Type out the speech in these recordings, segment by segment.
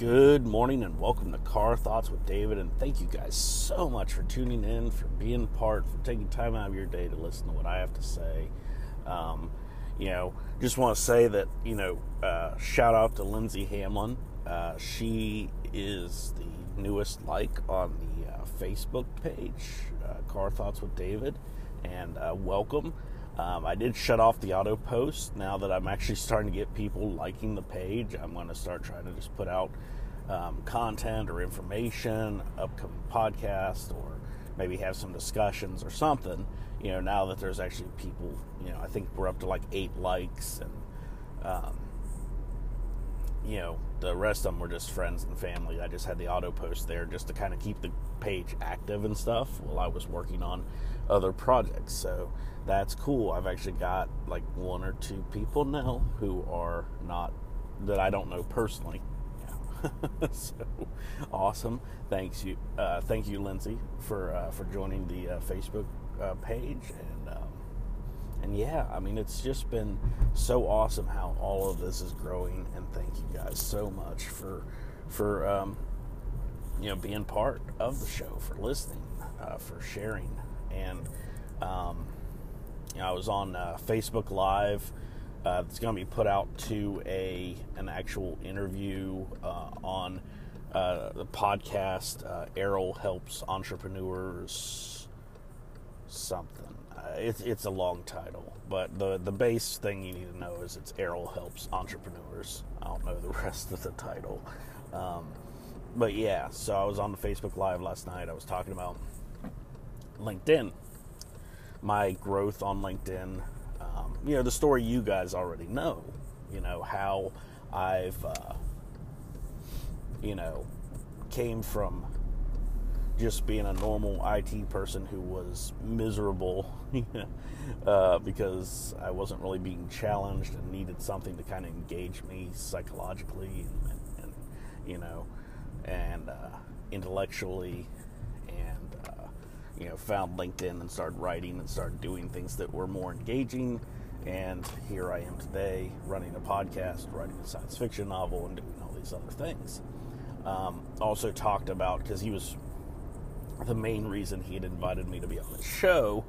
Good morning and welcome to Car Thoughts with David. And thank you guys so much for tuning in, for being part, for taking time out of your day to listen to what I have to say. Um, you know, just want to say that, you know, uh, shout out to Lindsay Hamlin. Uh, she is the newest like on the uh, Facebook page, uh, Car Thoughts with David. And uh, welcome. Um, I did shut off the auto post. Now that I'm actually starting to get people liking the page, I'm going to start trying to just put out um, content or information, upcoming podcast, or maybe have some discussions or something. You know, now that there's actually people, you know, I think we're up to like eight likes, and um, you know, the rest of them were just friends and family. I just had the auto post there just to kind of keep the page active and stuff while I was working on other projects. So that's cool. I've actually got like one or two people now who are not that I don't know personally. Yeah. so awesome. Thanks you. Uh, thank you, Lindsay, for uh, for joining the uh, Facebook uh, page and. Um, and yeah, I mean, it's just been so awesome how all of this is growing. And thank you guys so much for for um, you know being part of the show, for listening, uh, for sharing, and um, you know, I was on uh, Facebook Live. Uh, it's going to be put out to a an actual interview uh, on uh, the podcast. Uh, Errol helps entrepreneurs something. Uh, it's it's a long title, but the the base thing you need to know is it's Errol helps entrepreneurs. I don't know the rest of the title, um, but yeah. So I was on the Facebook Live last night. I was talking about LinkedIn my growth on LinkedIn. Um, you know, the story you guys already know. You know, how I've, uh, you know, came from just being a normal IT person who was miserable uh, because I wasn't really being challenged and needed something to kind of engage me psychologically and, and, and you know, and uh, intellectually you know, found LinkedIn and started writing and started doing things that were more engaging. And here I am today running a podcast, writing a science fiction novel, and doing all these other things. Um, also talked about because he was the main reason he had invited me to be on the show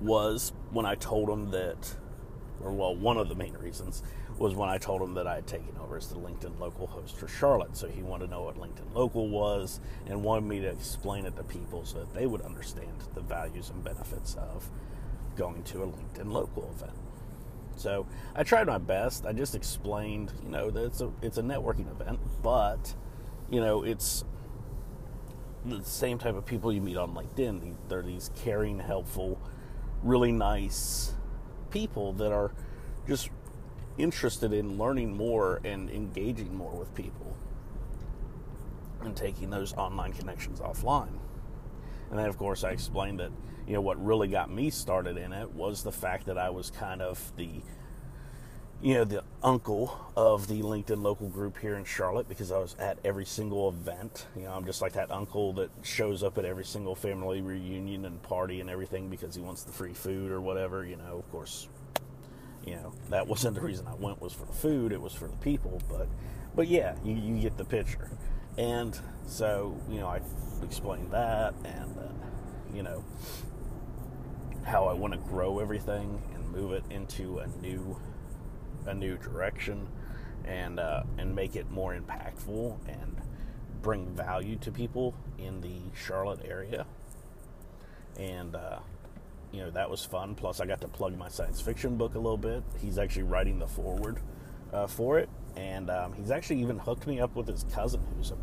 was when I told him that, or well, one of the main reasons was when I told him that I had taken over as the LinkedIn local host for Charlotte. So he wanted to know what LinkedIn local was and wanted me to explain it to people so that they would understand the values and benefits of going to a LinkedIn local event. So I tried my best. I just explained, you know, that it's a it's a networking event, but you know, it's the same type of people you meet on LinkedIn. They're these caring, helpful, really nice people that are just interested in learning more and engaging more with people and taking those online connections offline. And then, of course, I explained that, you know, what really got me started in it was the fact that I was kind of the, you know, the uncle of the LinkedIn local group here in Charlotte because I was at every single event. You know, I'm just like that uncle that shows up at every single family reunion and party and everything because he wants the free food or whatever. You know, of course, you know that wasn't the reason I went was for the food; it was for the people. But, but yeah, you, you get the picture. And so you know, I explained that, and uh, you know how I want to grow everything and move it into a new a new direction, and uh, and make it more impactful and bring value to people in the Charlotte area. And uh, you know that was fun. Plus, I got to plug my science fiction book a little bit. He's actually writing the foreword uh, for it, and um, he's actually even hooked me up with his cousin, who's a,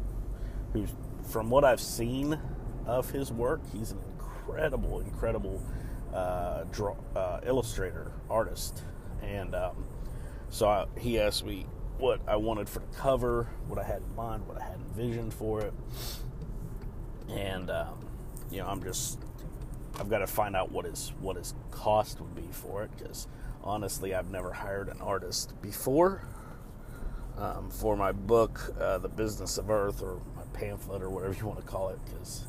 who's from what I've seen of his work, he's an incredible, incredible uh, draw, uh, illustrator artist, and um, so I, he asked me what I wanted for the cover, what I had in mind, what I had envisioned for it, and um, you know I'm just I've got to find out what his what his cost would be for it because honestly, I've never hired an artist before um, for my book, uh, The Business of Earth, or my pamphlet, or whatever you want to call it, because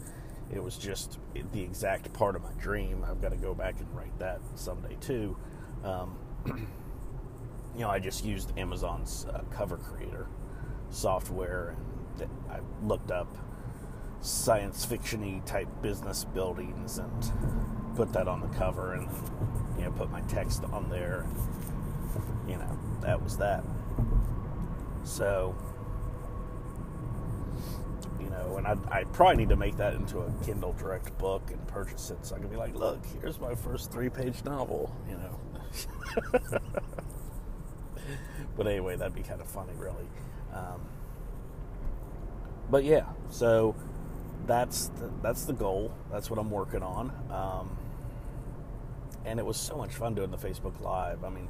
it was just the exact part of my dream. I've got to go back and write that someday too. Um, you know, I just used Amazon's uh, cover creator software, and I looked up science fictiony type business buildings and put that on the cover and you know put my text on there. You know that was that. So you know, and I I probably need to make that into a Kindle Direct book and purchase it so I can be like, look, here's my first three page novel. You know. but anyway, that'd be kind of funny, really. Um, but yeah, so that's the, that's the goal. That's what I'm working on. Um, and it was so much fun doing the Facebook Live. I mean,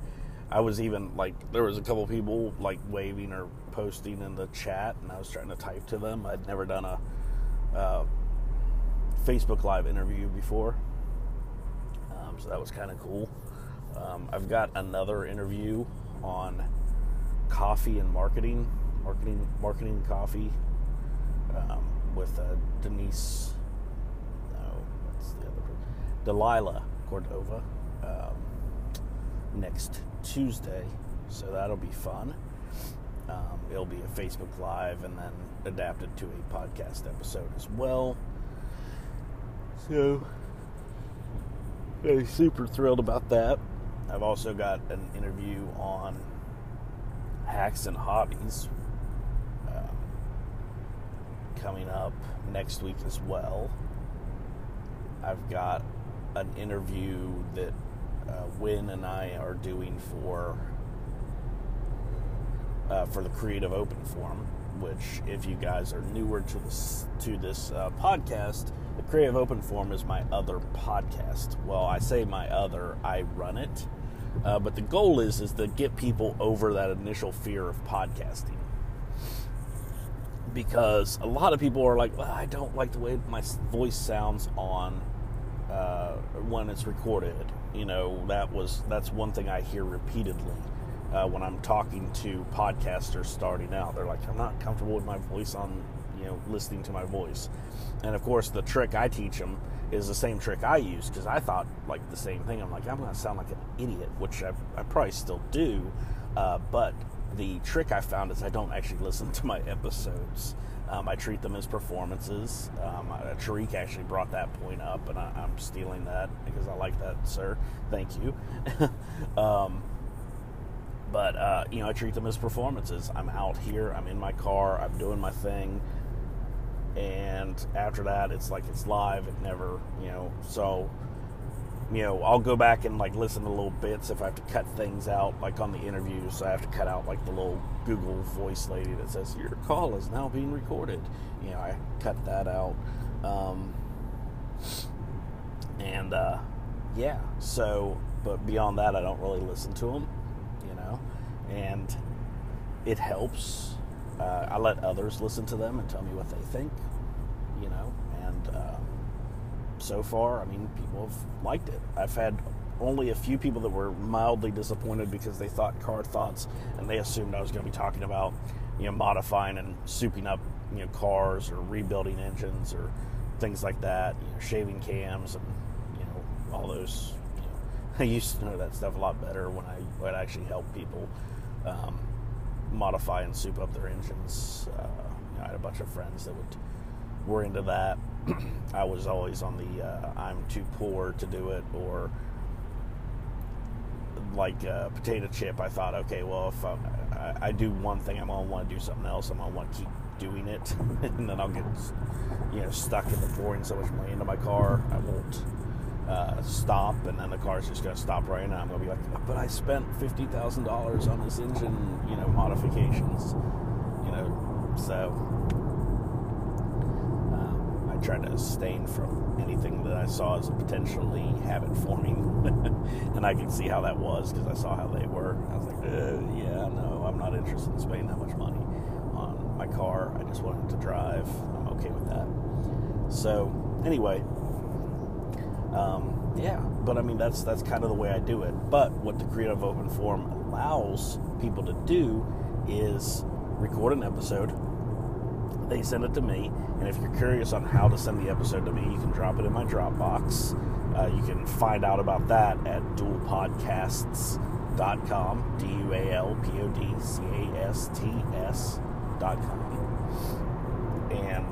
I was even like, there was a couple people like waving or posting in the chat, and I was trying to type to them. I'd never done a uh, Facebook Live interview before, um, so that was kind of cool. Um, I've got another interview on coffee and marketing, marketing, marketing coffee um, with uh, Denise. No, the other person. Delilah Cordova um, next Tuesday, so that'll be fun. Um, it'll be a Facebook Live and then adapted to a podcast episode as well. So, I'm super thrilled about that. I've also got an interview on hacks and hobbies um, coming up next week as well. I've got an interview that uh, Win and I are doing for uh, for the Creative Open Forum. Which, if you guys are newer to this to this uh, podcast, the Creative Open Forum is my other podcast. Well, I say my other, I run it, uh, but the goal is is to get people over that initial fear of podcasting because a lot of people are like, well, I don't like the way my voice sounds on uh, when it's recorded. You know, that was that's one thing I hear repeatedly uh, when I'm talking to podcasters starting out. They're like, I'm not comfortable with my voice on, you know, listening to my voice. And of course, the trick I teach them is the same trick I use because I thought like the same thing. I'm like, I'm going to sound like an idiot, which I, I probably still do, uh, but the trick I found is I don't actually listen to my episodes. Um, I treat them as performances. Um, Tariq actually brought that point up, and I, am stealing that because I like that, sir. Thank you. um, but uh, you know, I treat them as performances. I'm out here. I'm in my car. I'm doing my thing. And after that, it's like it's live. It never, you know. So you know, I'll go back and like listen to little bits if I have to cut things out, like on the interviews. So I have to cut out like the little Google Voice lady that says your call is now being recorded. You know, I cut that out. Um, and uh, yeah, so but beyond that, I don't really listen to them. You know, and it helps. Uh, I let others listen to them and tell me what they think. You know, and. Uh, so far, I mean, people have liked it. I've had only a few people that were mildly disappointed because they thought car thoughts and they assumed I was going to be talking about, you know, modifying and souping up, you know, cars or rebuilding engines or things like that, you know, shaving cams and, you know, all those. You know, I used to know that stuff a lot better when I would actually help people um, modify and soup up their engines. Uh, you know, I had a bunch of friends that would were into that. I was always on the uh, I'm too poor to do it, or like uh, potato chip. I thought, okay, well, if I, I, do one thing, I'm gonna want to do something else. I'm gonna want to keep doing it, and then I'll get you know stuck in the pouring so much money into my car. I won't uh, stop, and then the car's just gonna stop right now. I'm gonna be like, but I spent fifty thousand dollars on this engine, you know, modifications, you know, so I try to abstain from anything that I saw as potentially habit forming. and I could see how that was because I saw how they were. I was like, uh, yeah, no, I'm not interested in spending that much money on my car. I just want it to drive. I'm okay with that. So, anyway, um, yeah, but I mean that's that's kind of the way I do it. But what the Creative Open Forum allows people to do is record an episode they send it to me. And if you're curious on how to send the episode to me, you can drop it in my Dropbox. Uh, you can find out about that at dualpodcasts.com, D U A L P O D C A S T S.com.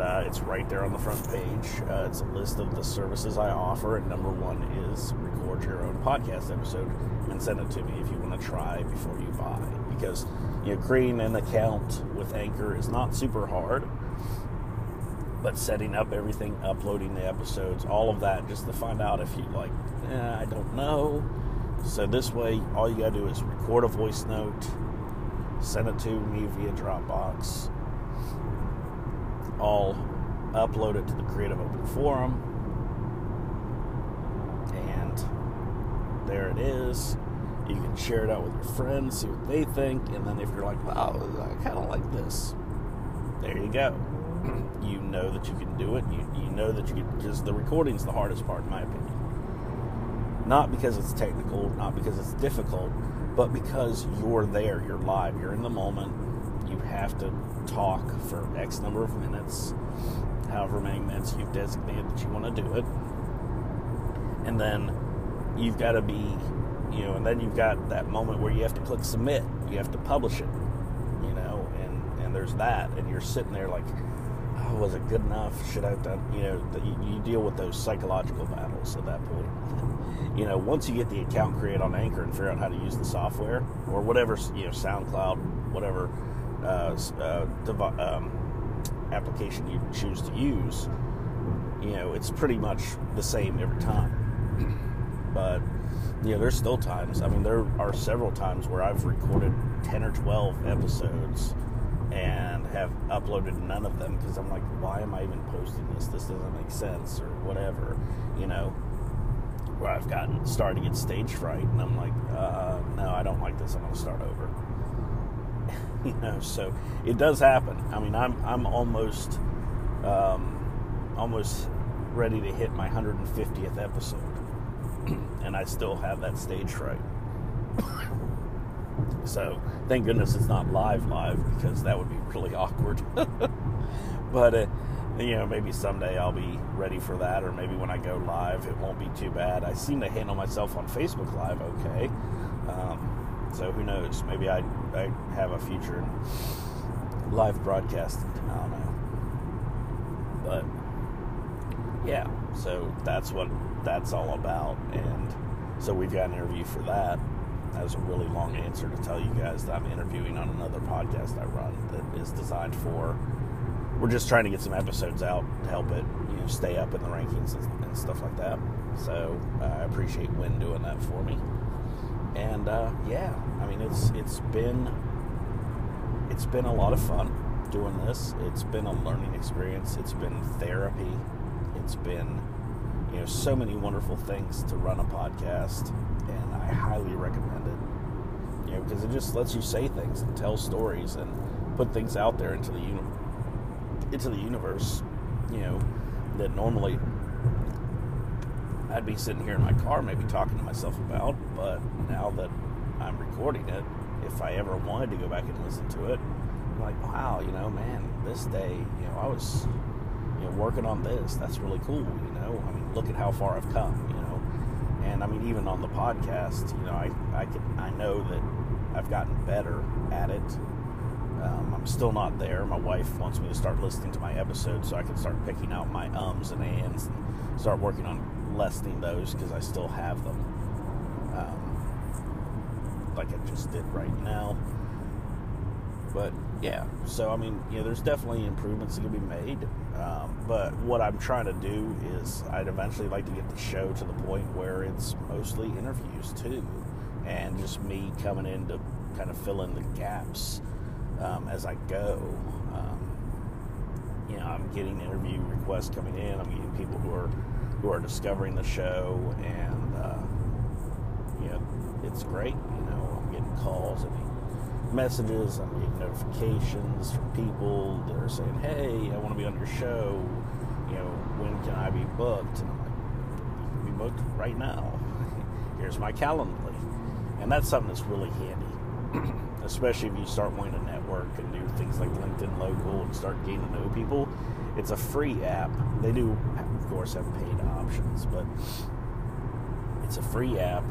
uh, it's right there on the front page. Uh, it's a list of the services I offer, and number one is record your own podcast episode and send it to me if you want to try before you buy. Because you know, creating an account with Anchor is not super hard, but setting up everything, uploading the episodes, all of that, just to find out if you like, eh, I don't know. So this way, all you gotta do is record a voice note, send it to me via Dropbox I'll upload it to the Creative Open Forum. And there it is. You can share it out with your friends, see what they think, and then if you're like, wow, I kind of like this, there you go. you know that you can do it. You, you know that you can, because the recording's the hardest part, in my opinion. Not because it's technical, not because it's difficult, but because you're there, you're live, you're in the moment, you have to talk for X number of minutes, however many minutes you've designated that you want to do it. And then you've got to be, you know, and then you've got that moment where you have to click submit. You have to publish it, you know, and, and there's that. And you're sitting there like, oh, was it good enough? Should I have done, you know, the, you, you deal with those psychological battles at that point. you know, once you get the account created on Anchor and figure out how to use the software or whatever, you know, SoundCloud, whatever uh, uh, um, application you choose to use, you know, it's pretty much the same every time. But you know, there's still times. I mean, there are several times where I've recorded ten or twelve episodes and have uploaded none of them because I'm like, why am I even posting this? This doesn't make sense or whatever, you know. Where I've gotten started to get stage fright, and I'm like, uh, no, I don't like this. I'm to start over. you know, so it does happen. I mean, I'm I'm almost um, almost ready to hit my 150th episode, and I still have that stage fright. so thank goodness it's not live live because that would be really awkward. but uh, you know, maybe someday I'll be ready for that, or maybe when I go live, it won't be too bad. I seem to handle myself on Facebook Live okay. Um, so who knows? Maybe I I have a future in live broadcasting. I don't know. But yeah, so that's what that's all about. And so we've got an interview for that. That was a really long answer to tell you guys that I'm interviewing on another podcast I run that is designed for. We're just trying to get some episodes out to help it, you know, stay up in the rankings and, and stuff like that. So I appreciate Win doing that for me and uh, yeah, I mean it's it's been it's been a lot of fun doing this. It's been a learning experience. It's been therapy. It's been you know so many wonderful things to run a podcast, and I highly recommend it. You know because it just lets you say things and tell stories and put things out there into the uni- into the universe. You know that normally I'd be sitting here in my car, maybe talking to myself about. But now that I'm recording it, if I ever wanted to go back and listen to it, I'm like, wow, you know, man, this day, you know, I was, you know, working on this. That's really cool, you know. I mean, look at how far I've come, you know. And I mean, even on the podcast, you know, I I can I know that I've gotten better at it. Um, I'm still not there. My wife wants me to start listening to my episodes so I can start picking out my ums and ands and start working on lessening those because I still have them. Um, like I just did right now. But yeah, so I mean, you know, there's definitely improvements that can be made. Um, but what I'm trying to do is, I'd eventually like to get the show to the point where it's mostly interviews too, and just me coming in to kind of fill in the gaps um, as I go. Um, you know, I'm getting interview requests coming in. I'm getting people who are who are discovering the show, and uh, you know, it's great. You know, I'm getting calls, and messages, I'm getting notifications from people that are saying, "Hey, I want to be on your show. You know, when can I be booked?" And I'm like, "You can be booked right now. Here's my Calendly," and that's something that's really handy. Especially if you start wanting to network and do things like LinkedIn Local and start getting to know people, it's a free app. They do, of course, have paid options, but it's a free app,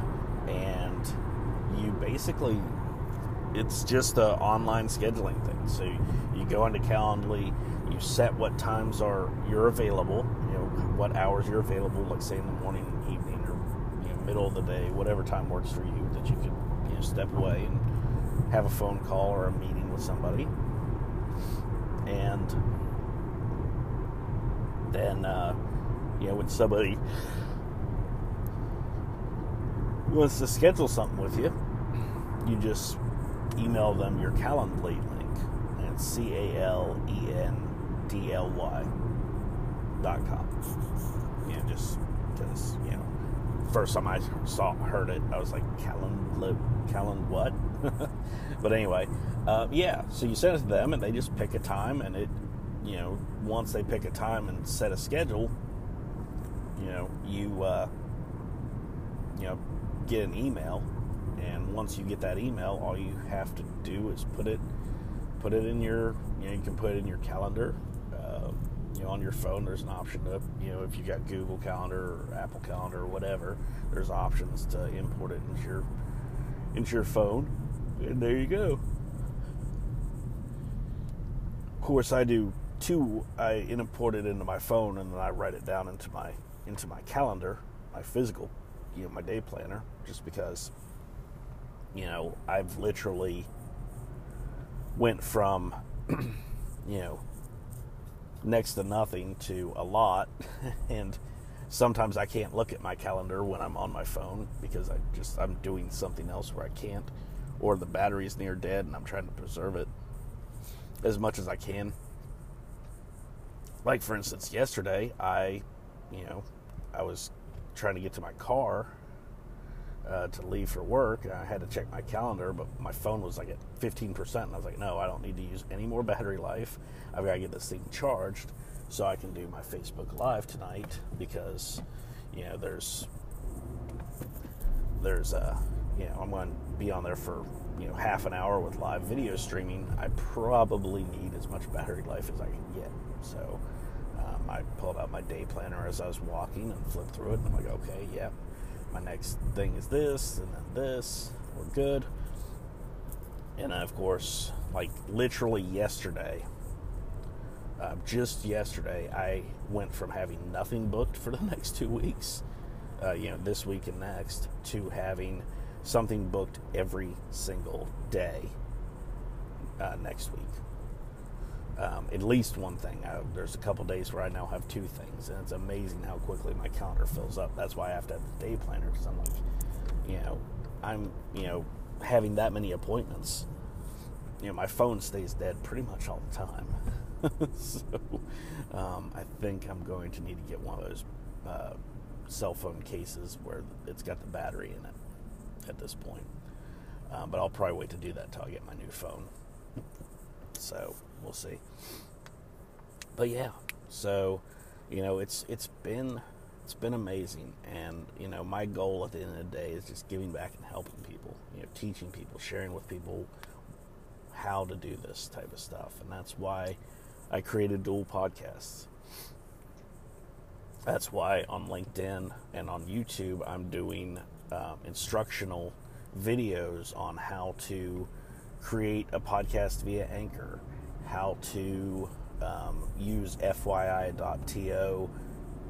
and you basically it's just an online scheduling thing. So you, go into Calendly, you set what times are you're available, you know, what hours you're available, like say in the morning, evening, or you know, middle of the day, whatever time works for you, that you can you know step away and have a phone call or a meeting with somebody, and then uh, you know when somebody wants to schedule something with you, you just email them your Calendly link, and C A L E N D L Y dot com. You know, just because you know, first time I saw heard it, I was like Calendly, Calend what? but anyway, uh, yeah. So you send it to them, and they just pick a time, and it, you know, once they pick a time and set a schedule, you know, you, uh, you know, get an email, and once you get that email, all you have to do is put it, put it in your, you know, you can put it in your calendar. Uh, you know, on your phone, there's an option to, you know, if you got Google Calendar or Apple Calendar or whatever, there's options to import it into your into your phone, and there you go. Of course, I do too. I import it into my phone, and then I write it down into my into my calendar, my physical, you know, my day planner, just because, you know, I've literally went from, you know, next to nothing to a lot, and sometimes I can't look at my calendar when I'm on my phone because I just I'm doing something else where I can't, or the battery's near dead and I'm trying to preserve it as much as I can. Like for instance, yesterday I, you know, I was trying to get to my car uh, to leave for work. I had to check my calendar, but my phone was like at 15%. And I was like, no, I don't need to use any more battery life. I've got to get this thing charged so I can do my Facebook Live tonight because, you know, there's, there's, uh, you know, I'm going to be on there for, you know, half an hour with live video streaming. I probably need as much battery life as I can get. So, I pulled out my day planner as I was walking and flipped through it, and I'm like, okay, yeah, my next thing is this, and then this. We're good. And of course, like literally yesterday, uh, just yesterday, I went from having nothing booked for the next two weeks, uh, you know, this week and next, to having something booked every single day uh, next week. Um, at least one thing. I, there's a couple days where I now have two things, and it's amazing how quickly my calendar fills up. That's why I have to have the day planner because I'm like, you know, I'm, you know, having that many appointments. You know, my phone stays dead pretty much all the time. so um, I think I'm going to need to get one of those uh, cell phone cases where it's got the battery in it at this point. Um, but I'll probably wait to do that until I get my new phone. So we'll see. But yeah, so you know it's it's been it's been amazing, and you know my goal at the end of the day is just giving back and helping people, you know, teaching people, sharing with people how to do this type of stuff, and that's why I created dual podcasts. That's why on LinkedIn and on YouTube I'm doing um, instructional videos on how to create a podcast via Anchor, how to um, use FYI.to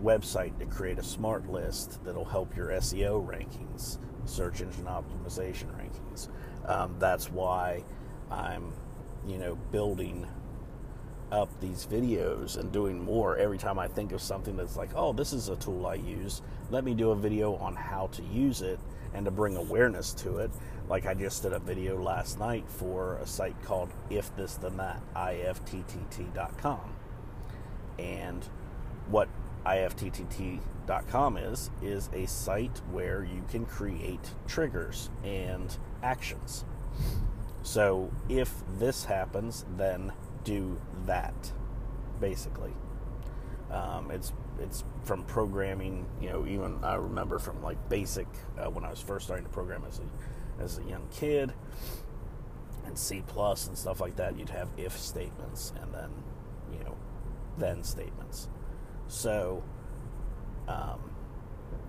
website to create a smart list that'll help your SEO rankings, search engine optimization rankings. Um, that's why I'm, you know, building up these videos and doing more every time I think of something that's like, oh, this is a tool I use. Let me do a video on how to use it and to bring awareness to it. Like I just did a video last night for a site called If This Then That, IFTTT.com. And what IFTTT.com is, is a site where you can create triggers and actions. So if this happens, then do that, basically. Um, it's it's from programming, you know. Even I remember from like basic uh, when I was first starting to program as a as a young kid, and C plus and stuff like that. You'd have if statements and then you know then statements. So um,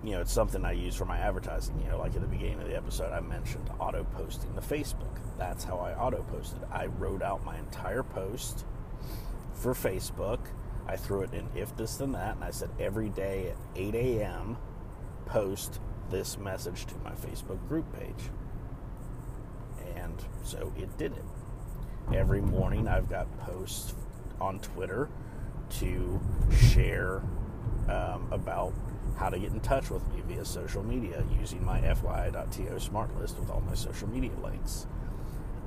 you know, it's something I use for my advertising. You know, like at the beginning of the episode, I mentioned auto posting to Facebook. That's how I auto posted. I wrote out my entire post for Facebook. I threw it in if this then that, and I said every day at 8 a.m. post this message to my Facebook group page. And so it did it. Every morning I've got posts on Twitter to share um, about how to get in touch with me via social media using my FYI.to smart list with all my social media links.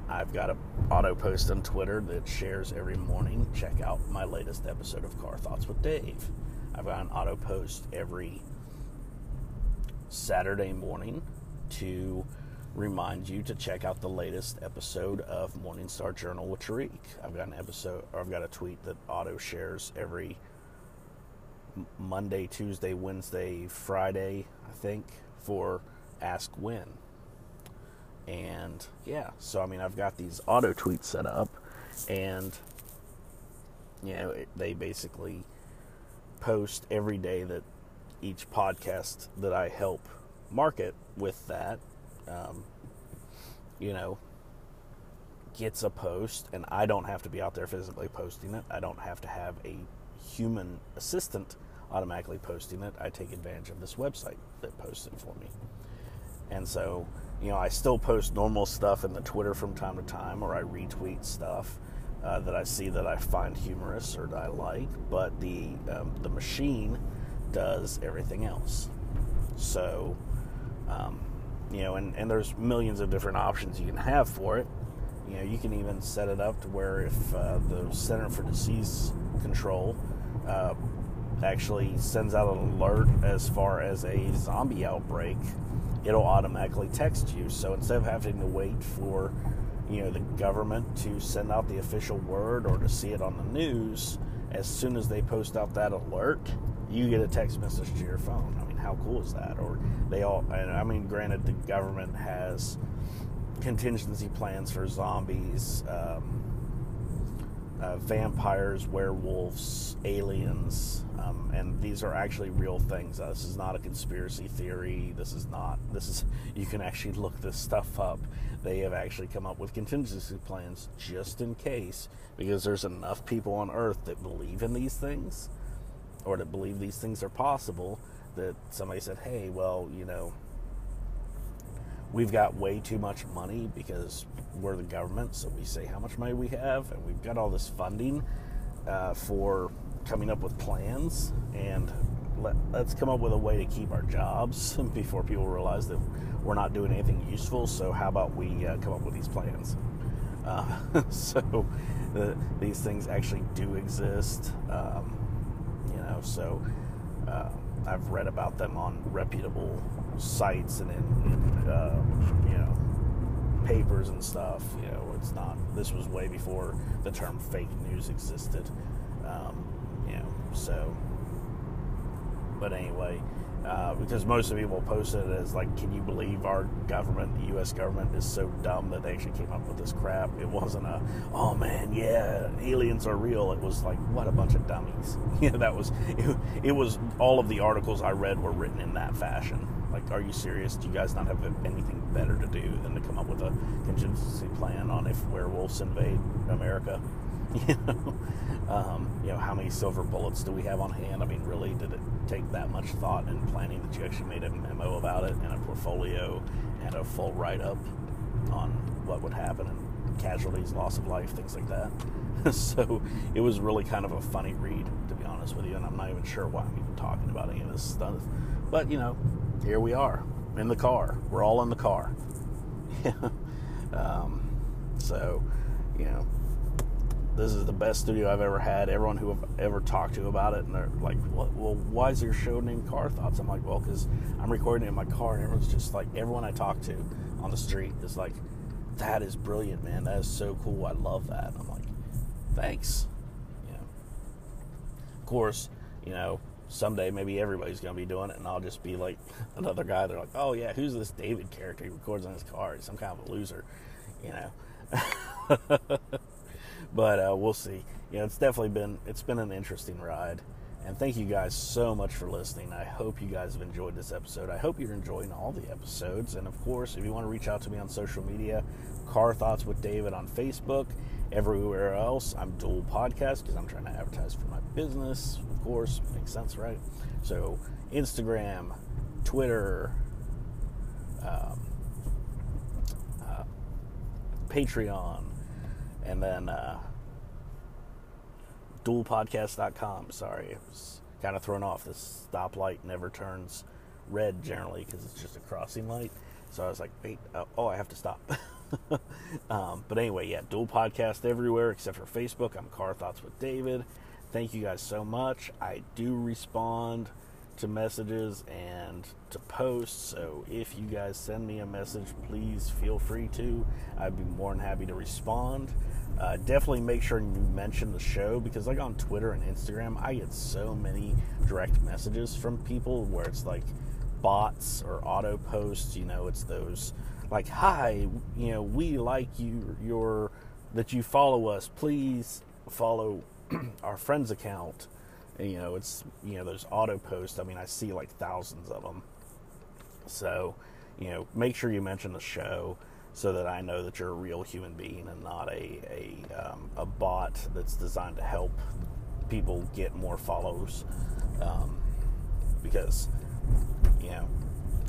I've got an auto post on Twitter that shares every morning. Check out my latest episode of Car Thoughts with Dave. I've got an auto post every Saturday morning to remind you to check out the latest episode of Morningstar Journal with Tariq. I've got an episode, or I've got a tweet that auto shares every Monday, Tuesday, Wednesday, Friday, I think, for Ask Win. And yeah, so I mean, I've got these auto tweets set up, and you know, it, they basically post every day that each podcast that I help market with that, um, you know, gets a post, and I don't have to be out there physically posting it. I don't have to have a human assistant automatically posting it. I take advantage of this website that posts it for me. And so, you know, I still post normal stuff in the Twitter from time to time, or I retweet stuff uh, that I see that I find humorous or that I like. But the um, the machine does everything else. So, um, you know, and, and there's millions of different options you can have for it. You know, you can even set it up to where if uh, the Center for Disease Control uh, actually sends out an alert as far as a zombie outbreak, it'll automatically text you. So instead of having to wait for, you know, the government to send out the official word or to see it on the news, as soon as they post out that alert, you get a text message to your phone. How cool is that? Or they all, I mean, granted, the government has contingency plans for zombies, um, uh, vampires, werewolves, aliens, um, and these are actually real things. Uh, this is not a conspiracy theory. This is not. This is. You can actually look this stuff up. They have actually come up with contingency plans just in case, because there's enough people on Earth that believe in these things or to believe these things are possible that somebody said, hey, well, you know, we've got way too much money because we're the government, so we say how much money we have, and we've got all this funding uh, for coming up with plans, and let, us come up with a way to keep our jobs before people realize that we're not doing anything useful. So how about we uh, come up with these plans? Uh, so the, these things actually do exist. Um, you know. So uh, I've read about them on reputable sites and in, in uh, you know papers and stuff. You know, it's not. This was way before the term fake news existed. Um, you know, so. But anyway, uh, because most of people post it as like, "Can you believe our government, the U.S. government, is so dumb that they actually came up with this crap?" It wasn't a, "Oh man, yeah, aliens are real." It was like, "What a bunch of dummies." Yeah, that was. It, it was all of the articles I read were written in that fashion. Like, are you serious? Do you guys not have anything better to do than to come up with a contingency plan on if werewolves invade America? You know, um, you know, how many silver bullets do we have on hand? I mean, really, did it take that much thought and planning that you actually made a memo about it and a portfolio and a full write up on what would happen and casualties, loss of life, things like that? so it was really kind of a funny read, to be honest with you, and I'm not even sure why I'm even talking about any of this stuff. But you know, here we are in the car. We're all in the car. um, so, you know, this is the best studio I've ever had. Everyone who I've ever talked to about it, and they're like, well, well why is your show named Car Thoughts? I'm like, well, because I'm recording in my car, and everyone's just like, everyone I talk to on the street is like, that is brilliant, man. That is so cool. I love that. And I'm like, thanks. Know, of course, you know, someday maybe everybody's going to be doing it, and I'll just be like another guy. They're like, oh yeah, who's this David character? He records on his car. He's some kind of a loser, you know. but uh, we'll see. You know, it's definitely been it's been an interesting ride, And thank you guys so much for listening. I hope you guys have enjoyed this episode. I hope you're enjoying all the episodes. And of course, if you want to reach out to me on social media, Car Thoughts with David on Facebook. Everywhere else, I'm Dual Podcast because I'm trying to advertise for my business. Of course, makes sense, right? So, Instagram, Twitter, um, uh, Patreon, and then uh, dualpodcast.com. Sorry, I was kind of thrown off. This stoplight never turns red generally because it's just a crossing light. So I was like, wait, uh, oh, I have to stop. um, but anyway, yeah, dual podcast everywhere except for Facebook. I'm Car Thoughts with David. Thank you guys so much. I do respond to messages and to posts. So if you guys send me a message, please feel free to. I'd be more than happy to respond. Uh, definitely make sure you mention the show because, like on Twitter and Instagram, I get so many direct messages from people where it's like bots or auto posts. You know, it's those like, "Hi, you know, we like you, your that you follow us. Please follow our friend's account." And, you know, it's you know those auto posts. I mean, I see like thousands of them. So, you know, make sure you mention the show so that I know that you're a real human being and not a a, um, a bot that's designed to help people get more follows. Um, because you know,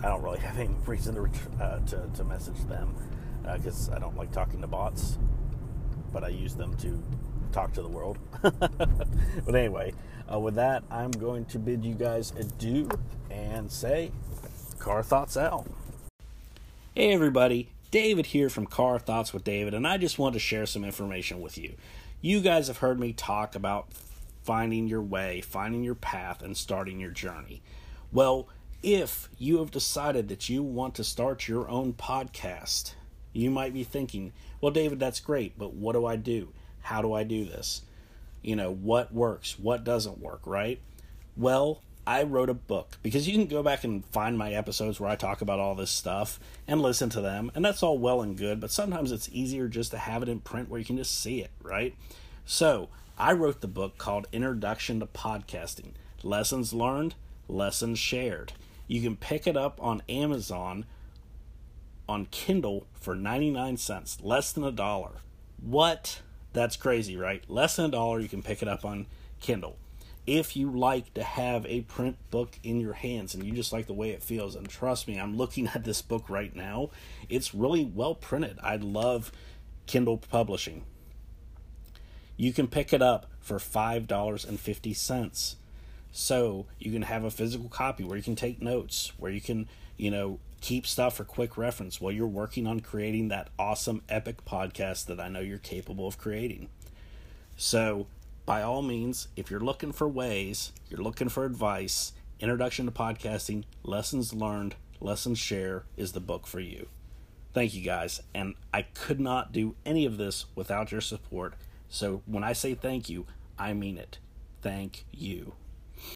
I don't really have any reason to uh, to, to message them because uh, I don't like talking to bots, but I use them to talk to the world. but anyway, uh, with that, I'm going to bid you guys adieu and say, car thoughts out. Hey, everybody. David here from Car Thoughts with David, and I just want to share some information with you. You guys have heard me talk about finding your way, finding your path, and starting your journey. Well, if you have decided that you want to start your own podcast, you might be thinking, well, David, that's great, but what do I do? How do I do this? You know, what works? What doesn't work, right? Well, I wrote a book because you can go back and find my episodes where I talk about all this stuff and listen to them, and that's all well and good, but sometimes it's easier just to have it in print where you can just see it, right? So, I wrote the book called Introduction to Podcasting Lessons Learned, Lessons Shared. You can pick it up on Amazon on Kindle for 99 cents, less than a dollar. What? That's crazy, right? Less than a dollar, you can pick it up on Kindle. If you like to have a print book in your hands and you just like the way it feels and trust me i'm looking at this book right now it's really well printed. I love kindle publishing. You can pick it up for $5.50 so you can have a physical copy where you can take notes where you can you know keep stuff for quick reference while you're working on creating that awesome epic podcast that i know you're capable of creating so by all means, if you're looking for ways, you're looking for advice, Introduction to Podcasting, Lessons Learned, Lessons Share is the book for you. Thank you guys. And I could not do any of this without your support. So when I say thank you, I mean it. Thank you.